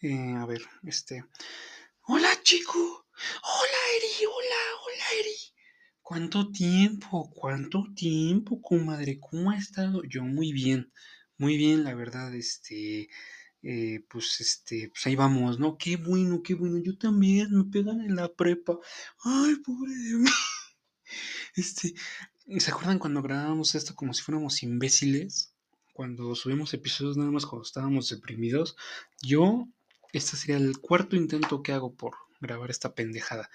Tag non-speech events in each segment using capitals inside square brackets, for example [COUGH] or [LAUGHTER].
Eh, a ver, este. Hola, chico. Hola, Eri. Hola, hola, Eri. ¿Cuánto tiempo? ¿Cuánto tiempo, comadre? ¿Cómo ha estado? Yo muy bien, muy bien, la verdad, este, eh, pues, este, pues ahí vamos, ¿no? Qué bueno, qué bueno. Yo también me pegan en la prepa. Ay, pobre de mí. [LAUGHS] Este, ¿se acuerdan cuando grabábamos esto como si fuéramos imbéciles? Cuando subimos episodios nada más cuando estábamos deprimidos. Yo, este sería el cuarto intento que hago por grabar esta pendejada.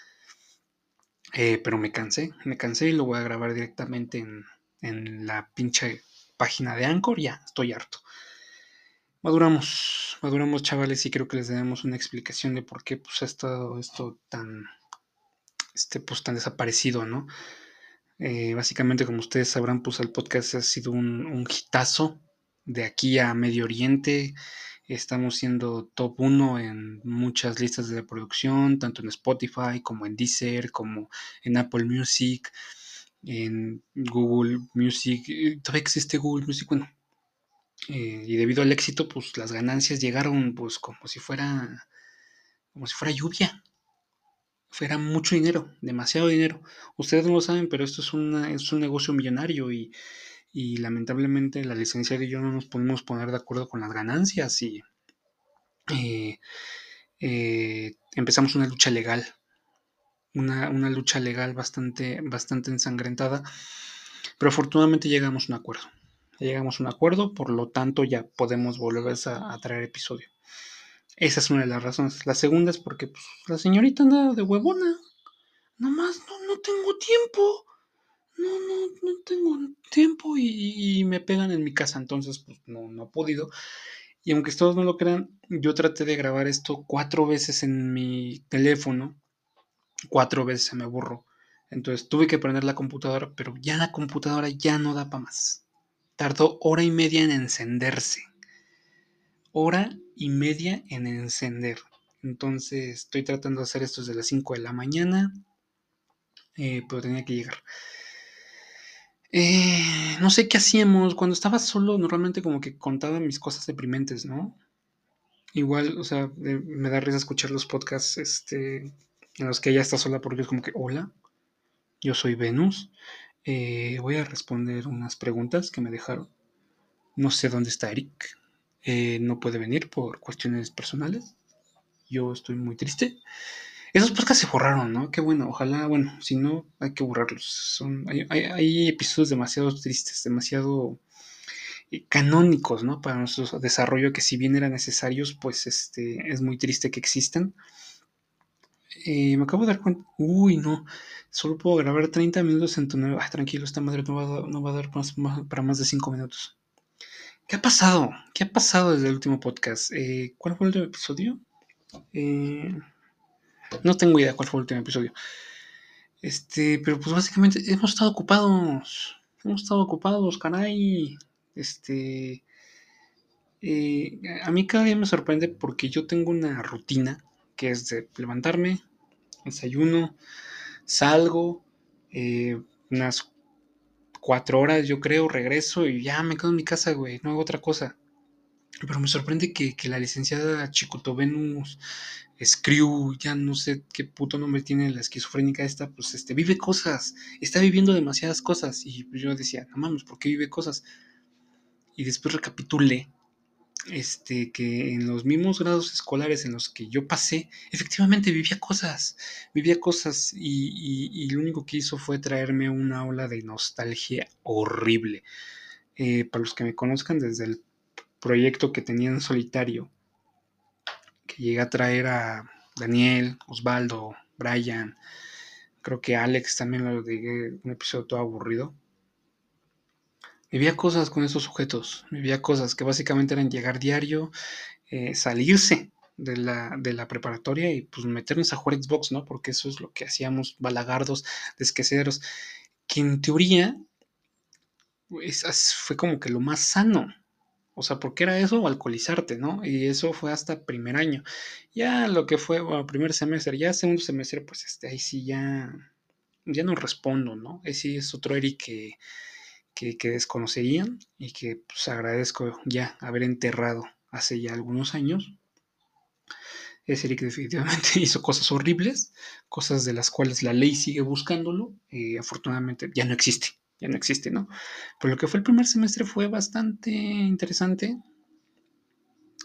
Eh, pero me cansé, me cansé y lo voy a grabar directamente en, en la pinche página de Anchor. Ya, estoy harto. Maduramos, maduramos chavales y creo que les debemos una explicación de por qué pues, ha estado esto tan, este, pues, tan desaparecido, ¿no? Eh, básicamente, como ustedes sabrán, pues el podcast ha sido un, un hitazo de aquí a Medio Oriente. Estamos siendo top 1 en muchas listas de reproducción, tanto en Spotify como en Deezer, como en Apple Music, en Google Music. Eh, todavía existe Google Music, bueno. Eh, y debido al éxito, pues las ganancias llegaron pues como si fuera como si fuera lluvia fuera mucho dinero, demasiado dinero. Ustedes no lo saben, pero esto es, una, es un negocio millonario y, y, lamentablemente la licenciada y yo no nos podemos poner de acuerdo con las ganancias y eh, eh, empezamos una lucha legal, una, una, lucha legal bastante, bastante ensangrentada, pero afortunadamente llegamos a un acuerdo. Llegamos a un acuerdo, por lo tanto ya podemos volver a, a traer episodio. Esa es una de las razones. La segunda es porque pues, la señorita anda de huevona. Nomás no, no tengo tiempo. No, no, no tengo tiempo y, me pegan en mi casa. Entonces, pues no, no he podido. Y aunque ustedes no lo crean, yo traté de grabar esto cuatro veces en mi teléfono. Cuatro veces se me aburro. Entonces tuve que prender la computadora, pero ya la computadora ya no da para más. Tardó hora y media en encenderse. Hora y media en encender. Entonces estoy tratando de hacer esto desde las 5 de la mañana, eh, pero tenía que llegar. Eh, no sé qué hacíamos. Cuando estaba solo, normalmente como que contaba mis cosas deprimentes, ¿no? Igual, o sea, me da risa escuchar los podcasts este, en los que ella está sola porque es como que, hola, yo soy Venus. Eh, voy a responder unas preguntas que me dejaron. No sé dónde está Eric eh, no puede venir por cuestiones personales. Yo estoy muy triste. Esos podcasts se borraron, ¿no? Qué bueno, ojalá, bueno, si no, hay que borrarlos. Son, hay, hay, episodios demasiado tristes, demasiado eh, canónicos, ¿no? Para nuestro desarrollo, que si bien eran necesarios, pues este, es muy triste que existan. Eh, me acabo de dar cuenta. Uy, no. Solo puedo grabar 30 minutos en tu nuevo. Ah, tranquilo, esta madre no va a, no va a dar para más de 5 minutos. ¿Qué ha pasado? ¿Qué ha pasado desde el último podcast? Eh, ¿Cuál fue el episodio? Eh, no tengo idea cuál fue el último episodio. Este, pero pues básicamente hemos estado ocupados. Hemos estado ocupados, caray. Este. Eh, a mí cada día me sorprende porque yo tengo una rutina que es de levantarme, desayuno, salgo, eh, unas cuatro horas, yo creo, regreso y ya me quedo en mi casa, güey, no hago otra cosa. Pero me sorprende que, que la licenciada Chicoto Venus Screw, ya no sé qué puto nombre tiene la esquizofrénica esta, pues este, vive cosas, está viviendo demasiadas cosas. Y yo decía, no mames, ¿por qué vive cosas? Y después recapitulé este, que en los mismos grados escolares en los que yo pasé, efectivamente vivía cosas, vivía cosas y, y, y lo único que hizo fue traerme una ola de nostalgia horrible. Eh, para los que me conozcan desde el proyecto que tenía en solitario, que llegué a traer a Daniel, Osvaldo, Brian, creo que Alex también lo dije, un episodio todo aburrido vivía cosas con esos sujetos, vivía cosas que básicamente eran llegar diario, eh, salirse de la, de la, preparatoria y pues meternos a jugar Xbox, ¿no? Porque eso es lo que hacíamos, balagardos, desqueceros, que en teoría pues, fue como que lo más sano. O sea, porque era eso alcoholizarte, ¿no? Y eso fue hasta primer año. Ya lo que fue, bueno, primer semestre, ya segundo semestre, pues este, ahí sí ya, ya no respondo, ¿no? Ahí sí es otro Eric que que, desconocerían y que pues agradezco ya haber enterrado hace ya algunos años. Ese Eric definitivamente [LAUGHS] hizo cosas horribles, cosas de las cuales la ley sigue buscándolo. y afortunadamente ya no existe, ya no existe, ¿no? Pero lo que fue el primer semestre fue bastante interesante.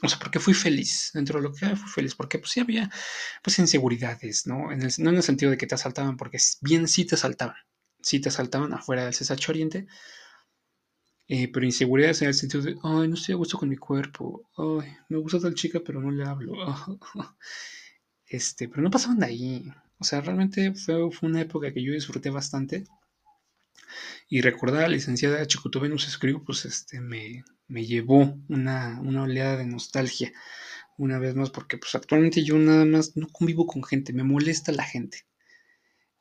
O sea, porque fui feliz, dentro de lo que fui feliz, porque pues sí había pues inseguridades, ¿no? En el, no en el sentido de que te asaltaban, porque bien sí te asaltaban, sí te asaltaban afuera del CSH Oriente, eh, pero inseguridades en el sentido de, ay, no estoy a gusto con mi cuerpo, ay, me gusta tal chica, pero no le hablo. [LAUGHS] Este, pero no pasaban de ahí. O sea, realmente fue, fue una época que yo disfruté bastante. Y recordar a la licenciada Chicoto Venus Escribo, pues este, me, me llevó una, una, oleada de nostalgia. Una vez más, porque pues actualmente yo nada más no convivo con gente, me molesta la gente.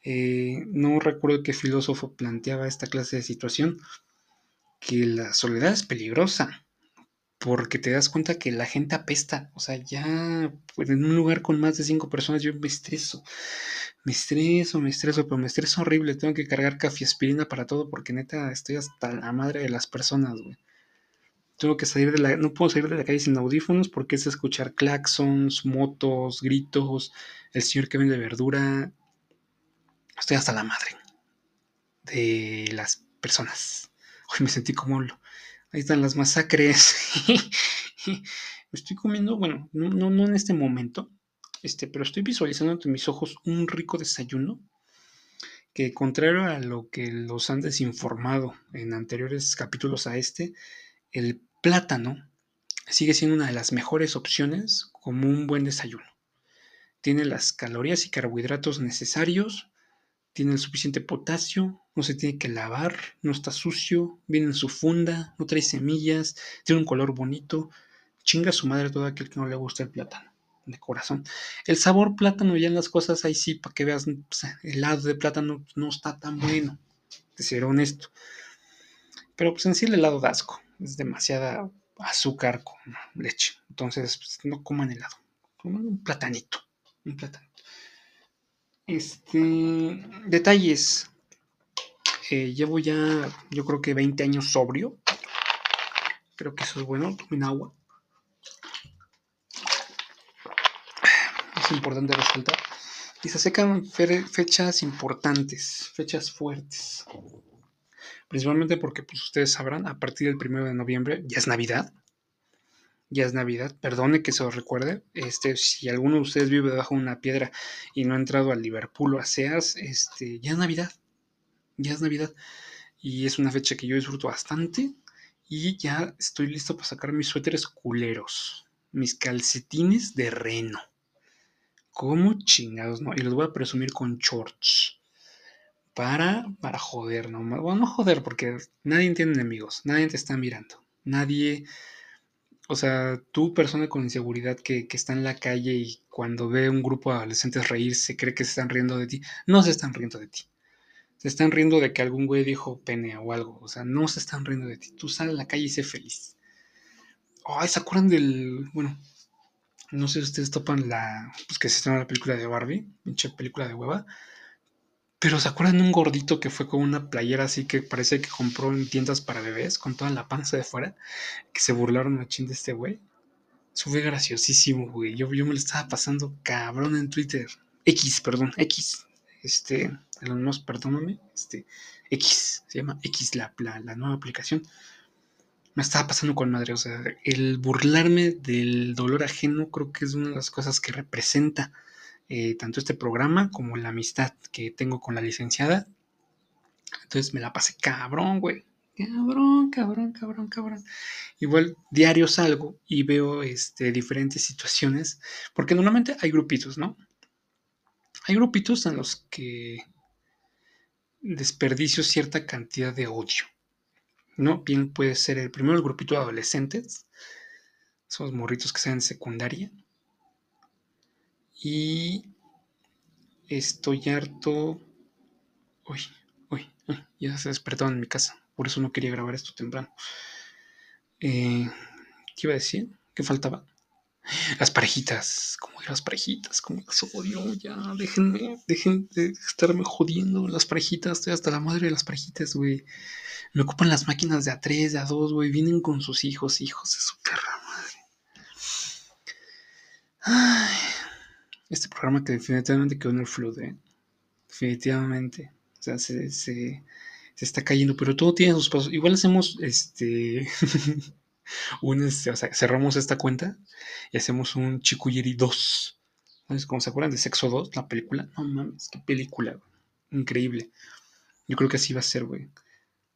Eh, no recuerdo qué filósofo planteaba esta clase de situación, que la soledad es peligrosa, porque te das cuenta que la gente apesta, o sea, ya pues, en un lugar con más de cinco personas yo me estreso, me estreso, me estreso, pero me estreso horrible, tengo que cargar aspirina para todo porque neta estoy hasta la madre de las personas, güey. Tengo que salir de la, no puedo salir de la calle sin audífonos porque es escuchar claxons, motos, gritos, el señor que vende verdura. Estoy hasta la madre de las personas. [LAUGHS] Hoy me sentí como ahí están las masacres. me [LAUGHS] estoy comiendo, bueno, no, no, no en este momento, este, pero estoy visualizando ante mis ojos un rico desayuno que contrario a lo que los han desinformado en anteriores capítulos a este, el plátano sigue siendo una de las mejores opciones como un buen desayuno. Tiene las calorías y carbohidratos necesarios tiene el suficiente potasio, no se tiene que lavar, no está sucio, viene en su funda, no trae semillas, tiene un color bonito. Chinga a su madre todo aquel que no le gusta el plátano, de corazón. El sabor plátano ya en las cosas ahí sí, para que veas, el helado de plátano no está tan bueno, de ser honesto. Pero pues en sí el helado da asco, es demasiada azúcar con leche. Entonces, pues, no coman helado, coman un platanito, un platanito. Este, detalles. Eh, llevo ya, yo creo que 20 años sobrio. Creo que eso es bueno. Tomen agua. Es importante resaltar. Y se acercan fechas importantes, fechas fuertes. Principalmente porque, pues ustedes sabrán, a partir del 1 de noviembre ya es Navidad ya es Navidad. Perdone que se os recuerde. Este, si alguno de ustedes vive debajo de una piedra y no ha entrado al Liverpool o a Sears, este, ya es Navidad. Ya es Navidad. Y es una fecha que yo disfruto bastante. Y ya estoy listo para sacar mis suéteres culeros. Mis calcetines de reno. ¿Cómo chingados, no? Y los voy a presumir con shorts. Para, para joder, no, bueno, no joder, porque nadie entiende enemigos, nadie te está mirando, nadie, o sea, tú, persona con inseguridad que, está en la calle y cuando ve un grupo de adolescentes reírse, cree que se están riendo de ti. No se están riendo de ti. Se están riendo de que algún güey dijo pene o algo. O sea, no se están riendo de ti. Tú sal a la calle y sé feliz. Ay, ¿se acuerdan del. Bueno, no sé si ustedes topan la. Pues que se estrenó la película de Barbie, pinche película de hueva. Pero ¿se acuerdan de un gordito que fue con una playera así que parece que compró en tiendas para bebés, con toda la panza de fuera? Que se burlaron a chin de este güey. Eso fue graciosísimo, güey. Yo, yo me lo estaba pasando cabrón en Twitter. X, perdón, X. Este, Elon Musk, perdóname. Este, X, se llama X la, la, la nueva aplicación. Me estaba pasando con madre. O sea, el burlarme del dolor ajeno creo que es una de las cosas que representa eh, tanto este programa como la amistad que tengo con la licenciada. Entonces me la pasé cabrón, güey. Cabrón, cabrón, cabrón, cabrón. Igual diario salgo y veo este, diferentes situaciones, porque normalmente hay grupitos, ¿no? Hay grupitos en los que desperdicio cierta cantidad de odio, ¿no? Bien puede ser el primero el grupito de adolescentes, esos morritos que sean en secundaria, y estoy harto. Uy, uy, ya se despertó en mi casa. Por eso no quería grabar esto temprano. Eh, ¿Qué iba a decir? ¿Qué faltaba? Las parejitas, como las parejitas, como las odio, ya, déjenme, dejen de estarme jodiendo las parejitas, estoy hasta la madre de las parejitas, güey. Me ocupan las máquinas de A3, de A2, güey, vienen con sus hijos, hijos de su perra madre. Ay, Este programa que definitivamente quedó en el flood, ¿eh? Definitivamente. O sea, se, se, se está cayendo, pero todo tiene sus pasos. Igual hacemos este. [LAUGHS] un, este, o sea, cerramos esta cuenta y hacemos un Chikuyeri 2. ¿Sabes? Como se acuerdan de Sexo 2, la película. No mames, qué película, Increíble. Yo creo que así va a ser, güey.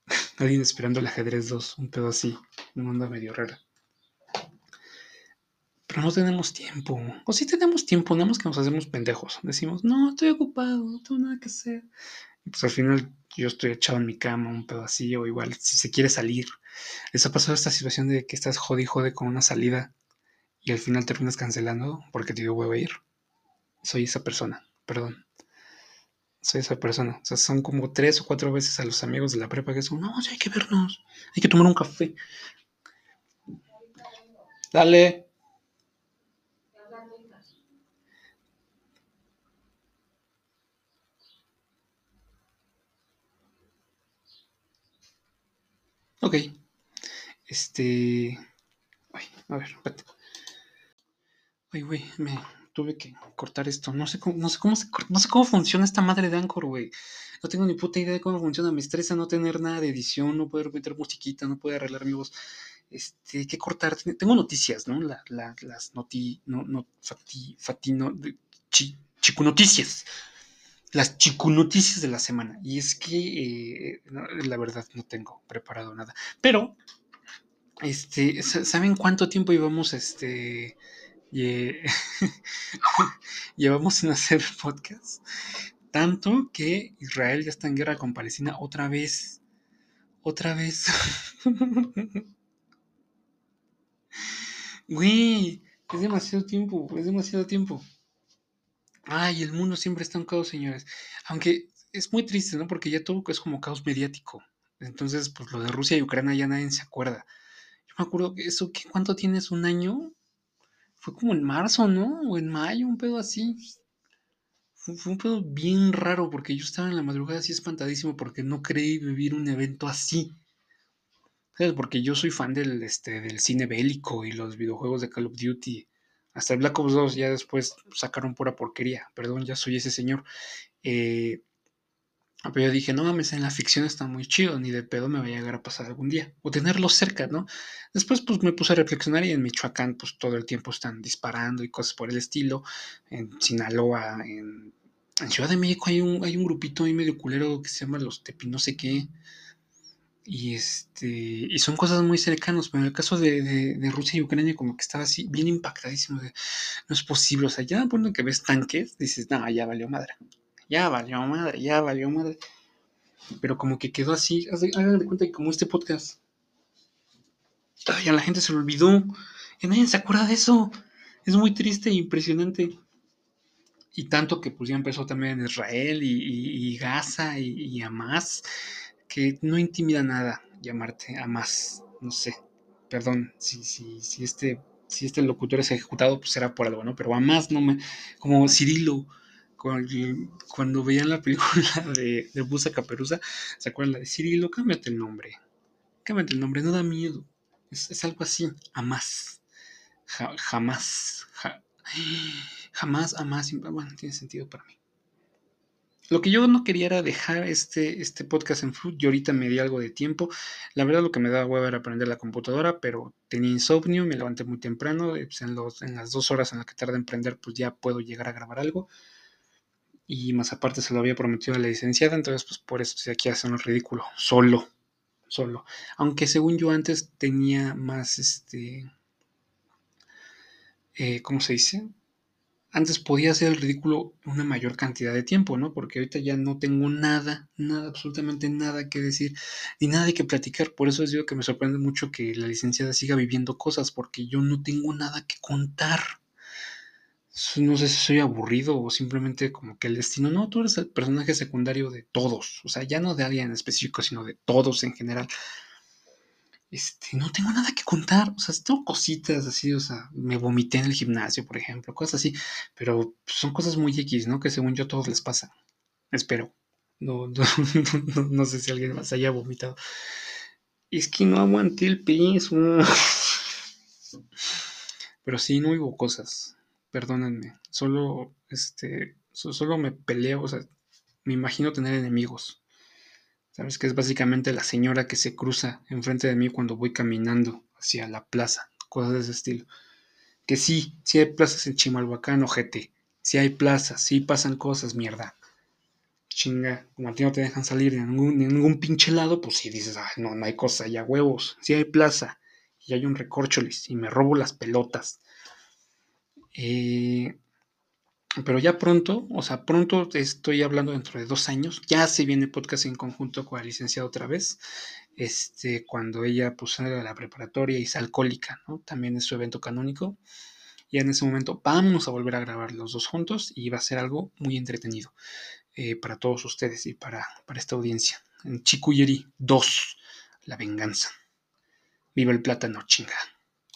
[LAUGHS] Alguien esperando el ajedrez 2, un pedo así. Una onda medio rara. Pero no tenemos tiempo. O sí tenemos tiempo, nada más que nos hacemos pendejos. Decimos, no, estoy ocupado, no tengo nada que hacer. Y pues al final yo estoy echado en mi cama, un pedo así, o igual si se quiere salir. ¿Les ha pasado esta situación de que estás jode y jode con una salida y al final terminas cancelando porque te dio huevo ir? Soy esa persona, perdón. Soy esa persona. O sea, son como tres o cuatro veces a los amigos de la prepa que son, no, sí, hay que vernos, hay que tomar un café. Dale. Ok. Este. Ay, a ver, espérate. Ay, güey, me tuve que cortar esto. No sé cómo, no sé cómo, no sé cómo funciona esta madre de Anchor, güey. No tengo ni puta idea de cómo funciona. Me estresa no tener nada de edición, no poder meter musiquita, no poder arreglar mi voz. Este, que cortar. Tengo noticias, ¿no? La, la, las noti, no, no, fati, fatino, chi, chico noticias las noticias de la semana. Y es que eh, la verdad no tengo preparado nada. Pero, este, ¿saben cuánto tiempo llevamos este? [LAUGHS] llevamos sin hacer podcast. Tanto que Israel ya está en guerra con Palestina otra vez. Otra vez. [LAUGHS] Güey, es demasiado tiempo, es demasiado tiempo. Ay, el mundo siempre está en caos, señores. Aunque es muy triste, ¿no? Porque ya todo es como caos mediático. Entonces, pues lo de Rusia y Ucrania ya nadie se acuerda. Yo me acuerdo que eso, ¿qué, ¿cuánto tienes? ¿Un año? Fue como en marzo, ¿no? O en mayo, un pedo así. Fue, un pedo bien raro porque yo estaba en la madrugada así espantadísimo porque no creí vivir un evento así. ¿Sabes? Porque yo soy fan del, este, del cine bélico y los videojuegos de Call of Duty hasta el Black Ops 2 ya después sacaron pura porquería. Perdón, ya soy ese señor. Eh, pero yo dije, no mames, en la ficción está muy chido, ni de pedo me va a llegar a pasar algún día. O tenerlo cerca, ¿no? Después pues me puse a reflexionar y en Michoacán pues todo el tiempo están disparando y cosas por el estilo. En Sinaloa, en, Ciudad de México hay un, hay un grupito ahí medio culero que se llama los Tepi no sé qué. Y, este, y son cosas muy cercanas, pero en el caso de, Rusia y Ucrania como que estaba así bien impactadísimo de, no es posible, o sea, ya cuando que ves tanques, dices, no, ya valió madre, ya valió madre, ya valió madre. Pero como que quedó así, hagan de cuenta que como este podcast, ya la gente se lo olvidó, y nadie se acuerda de eso, es muy triste e impresionante. Y tanto que pues ya empezó también en Israel y, Gaza y, y Hamas que no intimida nada llamarte a más, no sé, perdón, si, si, si, este, si este locutor es ejecutado, pues será por algo, ¿no? Pero a más no me, como Cirilo, cuando, veían la película [LAUGHS] de, de Busa Caperuza, ¿se acuerdan la de Cirilo? Cámbiate el nombre, cámbiate el nombre, no da miedo, es, algo así, a más, jamás, [GASPS] jamás, a más, bueno, tiene sentido para mí. Lo que yo no quería era dejar este, este podcast en flujo. Yo ahorita me di algo de tiempo. La verdad lo que me daba hueva era aprender la computadora, pero tenía insomnio, me levanté muy temprano. Pues, en, los, en las dos horas en las que tarda en prender, pues ya puedo llegar a grabar algo. Y más aparte se lo había prometido a la licenciada, entonces pues por eso estoy aquí haciendo el ridículo. Solo. Solo. Aunque según yo antes tenía más este... Eh, ¿Cómo se dice? Antes podía hacer el ridículo una mayor cantidad de tiempo, ¿no? Porque ahorita ya no tengo nada, nada, absolutamente nada que decir, ni nada que platicar. Por eso les digo que me sorprende mucho que la licenciada siga viviendo cosas, porque yo no tengo nada que contar. No sé si soy aburrido o simplemente como que el destino, no, tú eres el personaje secundario de todos, o sea, ya no de alguien en específico, sino de todos en general este, no tengo nada que contar, o sea, tengo cositas así, o sea, me vomité en el gimnasio, por ejemplo, cosas así, pero son cosas muy X, ¿no? Que según yo todos les pasa, espero, [LAUGHS] no, no, sé si alguien más haya vomitado. Es que no aguanté el peso. [LAUGHS] Pero sí, no hubo cosas. perdónenme, solo, este, solo me peleo, o sea, me imagino tener enemigos. ¿Sabes? Que es básicamente la señora que se cruza enfrente de mí cuando voy caminando hacia la plaza, cosas de ese estilo. Que sí, sí hay plazas en Chimalhuacán, ojete. Sí hay plazas, sí pasan cosas, mierda. Chinga, como a ti no te dejan salir de ningún, ningún pinche lado, pues sí dices, ah, no, no hay cosa, ya huevos. Sí hay plaza y hay un recorcholis y me robo las pelotas. Eh, pero ya pronto, o sea, pronto estoy hablando dentro de dos años, ya se viene podcast en conjunto con la licenciada otra vez, este, cuando ella pues la preparatoria y es alcohólica, ¿no? También es su evento canónico. Y en ese momento vamos a volver a grabar los dos juntos y va a ser algo muy entretenido eh, para todos ustedes y para, para esta audiencia. En Chikuyeri 2, la venganza. Viva el plátano, chinga.